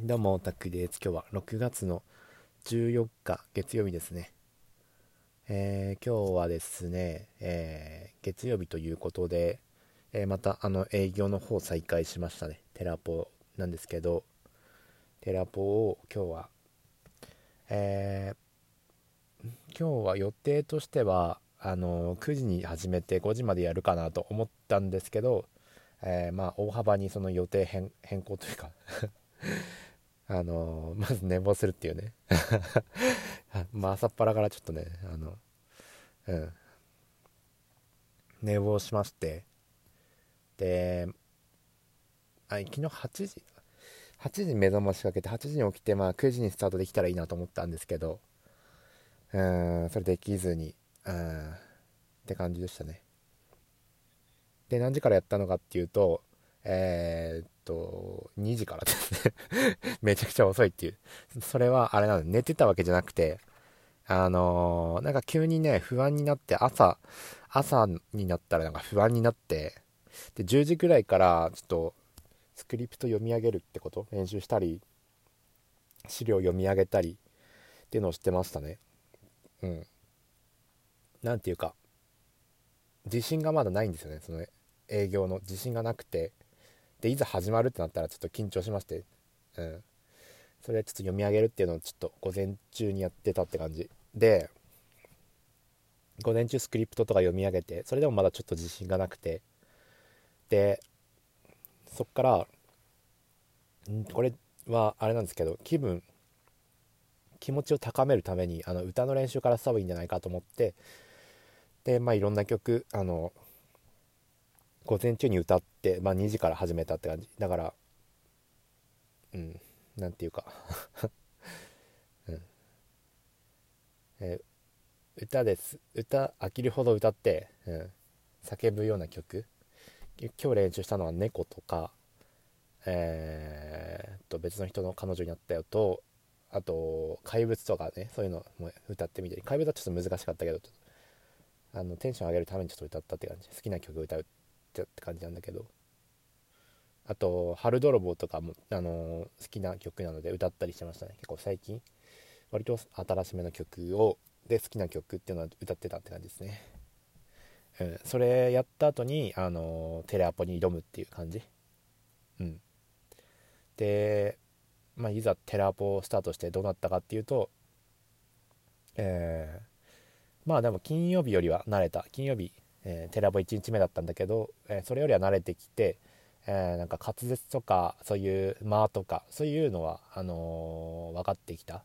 どうも、タクです。今日は6月の14日、月曜日ですね。えー、今日はですね、えー、月曜日ということで、えー、またあの営業の方再開しましたね。テラポなんですけど、テラポを今日は、え今日は予定としては、あの9時に始めて5時までやるかなと思ったんですけど、えまあ大幅にその予定変更というかあのまず寝坊するっていうね。まあ朝っぱらからちょっとねあのうん。寝坊しまして。であ昨日8時8時に目覚ましかけて8時に起きてまあ9時にスタートできたらいいなと思ったんですけどうんそれできずにうんって感じでしたね。で何時からやったのかっていうとえー、っと、2時からですね めちゃくちゃ遅いっていう。それはあれなの、寝てたわけじゃなくて、あのー、なんか急にね、不安になって朝、朝になったらなんか不安になって、で、10時くらいからちょっと、スクリプト読み上げるってこと？練習したり、資料読み上げたりっていうのをしてましたね。うん。なんていうか、自信がまだないんですよね、その営業の自信がなくて、でいざ始まるってなったらちょっと緊張しまして。うん。それちょっと読み上げるっていうのをちょっと午前中にやってたって感じ。で午前中スクリプトとか読み上げてそれでもまだちょっと自信がなくて。でそっからんこれはあれなんですけど気分気持ちを高めるためにあの歌の練習からした方がいいんじゃないかと思って。でまあいろんな曲あの午前中に歌って、まあ、2時から始めたって感じ。だからうんなんていうか。うん。えー、歌です。歌飽きるほど歌って、うん、叫ぶような曲。今日練習したのは「猫」とかえー、と別の人の彼女になったよとあと怪物とかねそういうのも歌ってみて怪物はちょっと難しかったけどあのテンション上げるためにちょっと歌ったって感じ。好きな曲歌うちゃって感じなんだけど。あと「春泥棒」とかも、あのー、好きな曲なので歌ったりしてましたね。結構最近。割と新しめの曲をで好きな曲っていうのは歌ってたって感じですね、うん、それやった後に、あのー、テレアポに挑むっていう感じ。うん。で、まあ、いざテレアポをスタートしてどうなったかっていうとえー、まあでも金曜日よりは慣れた。金曜日えー、テラボ1日目だったんだけど、えー、それよりは慣れてきて、えー、なんか滑舌とかそういう間とかそういうのはあの分かってきた。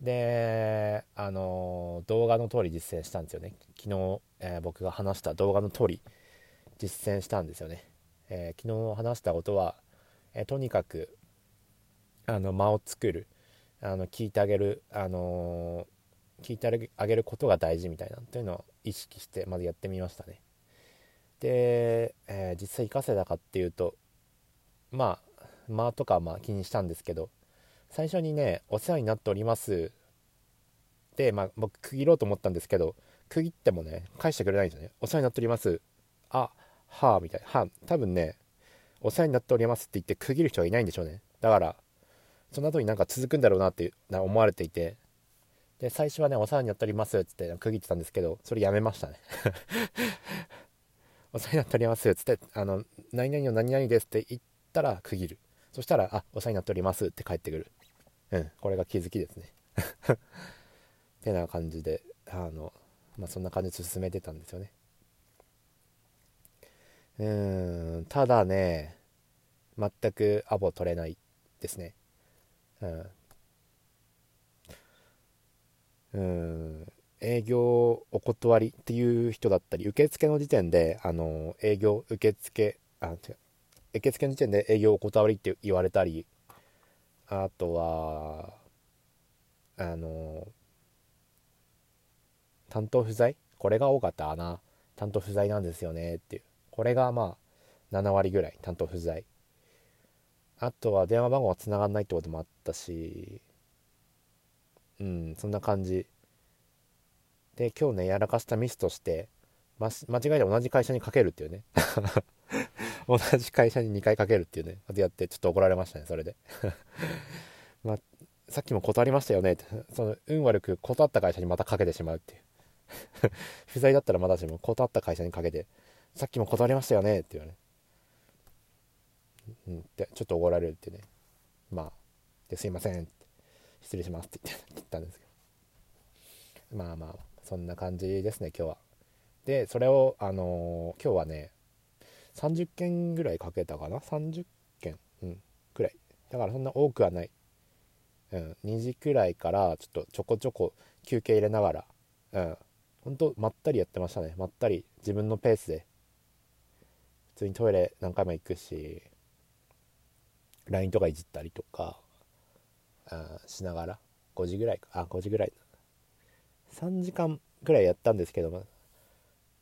であの動画の通り実践したんですよね。昨日、え僕が話した動画の通り実践したんですよね、え昨日話したことは、えとにかくあの間を作るあの聞いてあげるあの聞いてあげることが大事みたいなというのを意識してまずやってみましたね。で、えー、実際活かせたかっていうとまあ間とかまあ気にしたんですけど最初にね「お世話になっております」で、まあ、僕区切ろうと思ったんですけど区切ってもね返してくれないんですよね「お世話になっております」あはあみたいな。は多分ね「お世話になっております」って言って区切る人がいないんでしょうね。だからその後になんか続くんだろうなって思われていて。で、最初はね、お世話になっておりますっつって区切ってたんですけど、それやめましたね お世話になっておりますっつって、あの、何々の何々ですって言ったら区切る。そしたら、あ、お世話になっておりますって帰ってくる。うん、これが気づきですね。ってな感じで、あの、まあ、そんな感じで進めてたんですよね。うん、ただね、全くアポ取れないですね。うん、うん。営業お断りっていう人だったり受付の時点であの営業受付あ違う受付の時点で営業お断りって言われたりあとはあの担当不在これが多かったな担当不在なんですよねっていう。これがまあ7割ぐらい担当不在。あとは電話番号がつながんないってこともあったしうんそんな感じ。で今日ねやらかしたミスとして、間違えて同じ会社にかけるっていうね。同じ会社に2回かけるっていうね。ことやってちょっと怒られましたねそれで。まあさっきも断りましたよね。ってその運悪く断った会社にまたかけてしまうっていう。不在だったらまだしも断った会社にかけてさっきも断りましたよねって言われうん、でちょっと怒られるってね。まあですいません。って失礼しますって言って言ったんですけど。まあまあそんな感じですね今日は。でそれをあのー、今日はね30件ぐらいかけたかな？30件。うん。くらい。だからそんな多くはない。うん。2時くらいからちょっとちょこちょこ休憩入れながら。うん。ほんとまったりやってましたね。まったり自分のペースで。普通にトイレ何回も行くし LINE とかいじったりとか。あしながら5時ぐらいか。あ5時ぐらい。3時間ぐらいやったんですけども、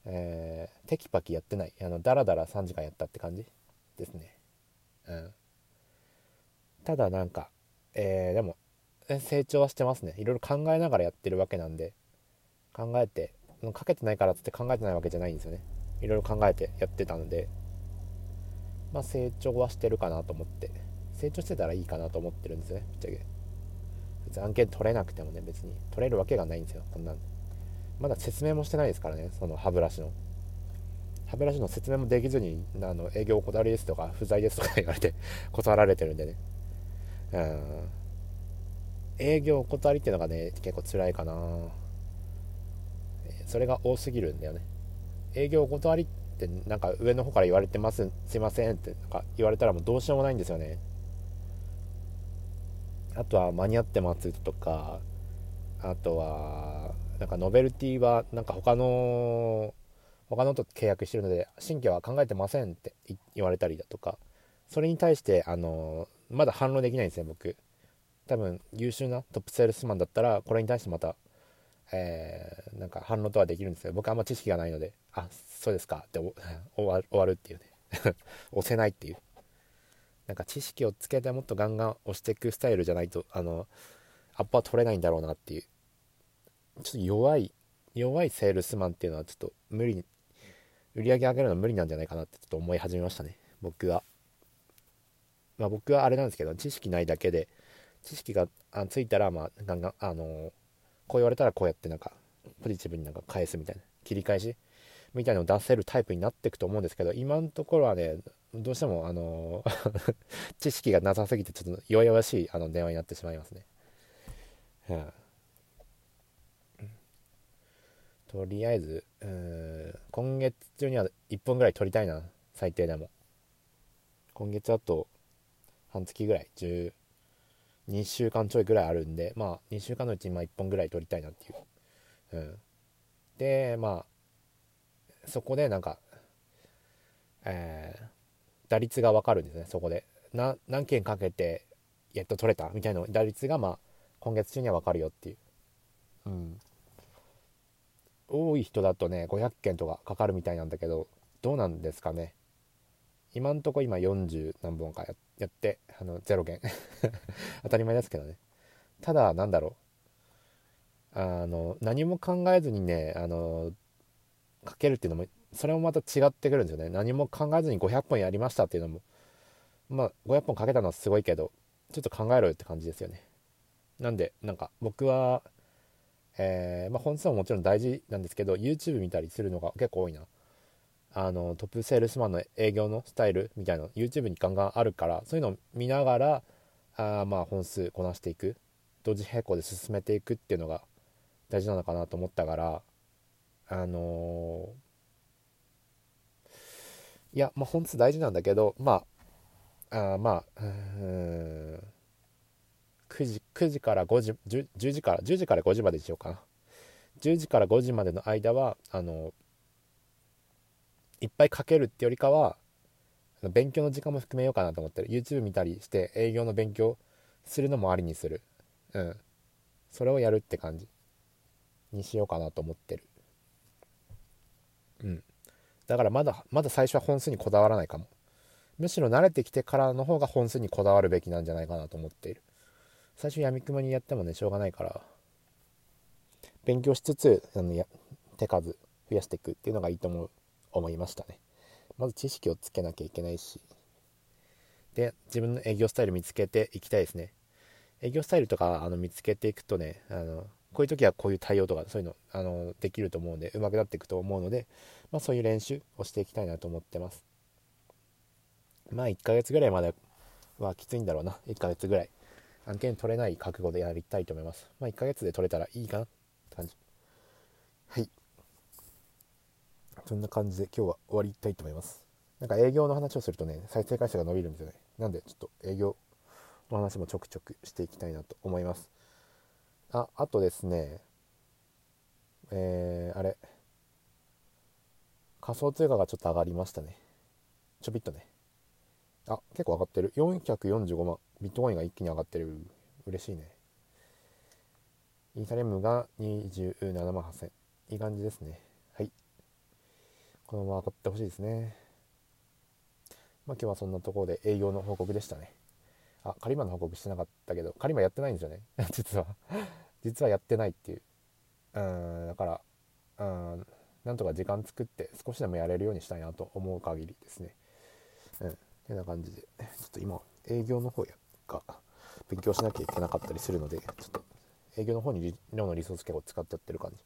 えー、テキパキやってない。あのダラダラ3時間やったって感じですね。うん。ただなんかえー、でも成長はしてますね。いろいろ考えながらやってるわけなんで考えてかけてないからって考えてないわけじゃないんですよね。いろいろ考えてやってたのでまあ成長はしてるかなと思って成長してたらいいかなと思ってるんですねぶっちゃけ。別に案件取れなくてもね別に。取れるわけがないんですよこんなん。まだ説明もしてないですからねその歯ブラシの。歯ブラシの説明もできずにあの営業お断りですとか不在ですとか言われて 断られてるんでね。うん。営業お断りっていうのがね結構辛いかな。それが多すぎるんだよね。営業お断りってなんか上の方から言われてますすいませんってなんか言われたらもうどうしようもないんですよね。あとは間に合ってますとかあとはなんかノベルティはなんか他の他のと契約してるので新規は考えてませんって言われたりだとかそれに対してあのまだ反論できないんですね僕。多分優秀なトップセールスマンだったらこれに対してまた、えー、なんか反論とはできるんですけど僕あんま知識がないのであそうですかって 終わるっていうね。押せないっていう。なんか知識をつけてもっとガンガン押していくスタイルじゃないとあのアップは取れないんだろうなっていう。ちょっと弱い弱いセールスマンっていうのはちょっと無理に売り上げ上げるのは無理なんじゃないかなってちょっと思い始めましたね。僕は。まあ僕はあれなんですけど知識ないだけで知識がついたらまあガンガンあのこう言われたらこうやってなんかポジティブになんか返すみたいな。切り返しみたいなのを出せるタイプになっていくと思うんですけど今のところはねどうしてもあの 知識がなさすぎてちょっと弱々しいあの電話になってしまいますね、はあ、とりあえず今月中には1本ぐらい取りたいな最低でも。今月あと半月ぐらい12週間ちょいぐらいあるんでまあ2週間のうちにま1本ぐらい取りたいなっていう。うん。でまあそこでなんかえー、打率が分かるんですねそこで。な何件かけてやっと取れたみたいな打率がまあ今月中には分かるよっていう。うん。多い人だとね500件とかかかるみたいなんだけどどうなんですかね。今んとこ今40何本かやってあの0件。当たり前ですけどね。ただなんだろう。あの何も考えずにねあのかけるっていうのもそれもまた違ってくるんですよね。何も考えずに500本やりましたっていうのも。まあ500本かけたのはすごいけどちょっと考えろよって感じですよね。なんでなんか僕はえー、まあ、本数ももちろん大事なんですけど YouTube 見たりするのが結構多いな。あのトップセールスマンの営業のスタイルみたいな YouTube にガンガンあるからそういうのを見ながらあまあ本数こなしていく。同時並行で進めていくっていうのが大事なのかなと思ったからあのいや、まあ、本数大事なんだけど、まあ、あまあ、うん、9時、9時から5時10、10時から、10時から5時までにしようかな。10時から5時までの間は、あの、いっぱいかけるってよりかは、勉強の時間も含めようかなと思ってる。YouTube 見たりして営業の勉強するのもありにする。うん。それをやるって感じにしようかなと思ってる。うん。だからまだまだ最初は本数にこだわらないかも。むしろ慣れてきてからの方が本数にこだわるべきなんじゃないかなと思っている。最初やみくもにやってもねしょうがないから。勉強しつつあのや手数増やしていくっていうのがいいと思う思いましたね。まず知識をつけなきゃいけないし。で自分の営業スタイル見つけていきたいですね。営業スタイルとかあの見つけていくとねあのこういう時はこういう対応とかそういうのあのできると思うんで上手くなっていくと思うので、まあ、そういう練習をしていきたいなと思ってます。まあ1ヶ月ぐらいまではきついんだろうな。1ヶ月ぐらい。案件取れない覚悟でやりたいと思います。まあ1ヶ月で取れたらいいかなって感じ。はい。そんな感じで今日は終わりたいと思います。なんか営業の話をするとね再生回数が伸びるんですよね。なんでちょっと営業の話もちょくちょくしていきたいなと思います。ああとですねえー、あれ。仮想通貨がちょっと上がりましたね。ちょびっとね。あ結構上がってる。445万。ビットコインが一気に上がってる。嬉しいね。イーサリアムが27万8000いい感じですね。はい。このまま上がってほしいですね。まあ今日はそんなところで営業の報告でしたね。あカリマの報告してなかったけどカリマやってないんですよね。実は。実はやってないっていう。うんだからうんなんとか時間作って少しでもやれるようにしたいなと思う限りですね。うんてな感じで。ちょっと今営業の方やが勉強しなきゃいけなかったりするのでちょっと営業の方に量のリソース結構使っちゃってる感じ。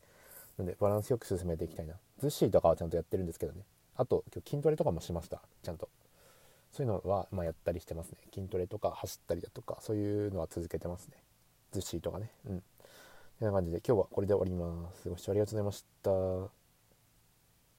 なのでバランスよく進めていきたいな。ズッシーとかはちゃんとやってるんですけどね。あと今日筋トレとかもしました。ちゃんと。そういうのはまやったりしてますね。筋トレとか走ったりだとかそういうのは続けてますね。ズッシーとかね。うん。てな感じで今日はこれで終わります。ご視聴ありがとうございました。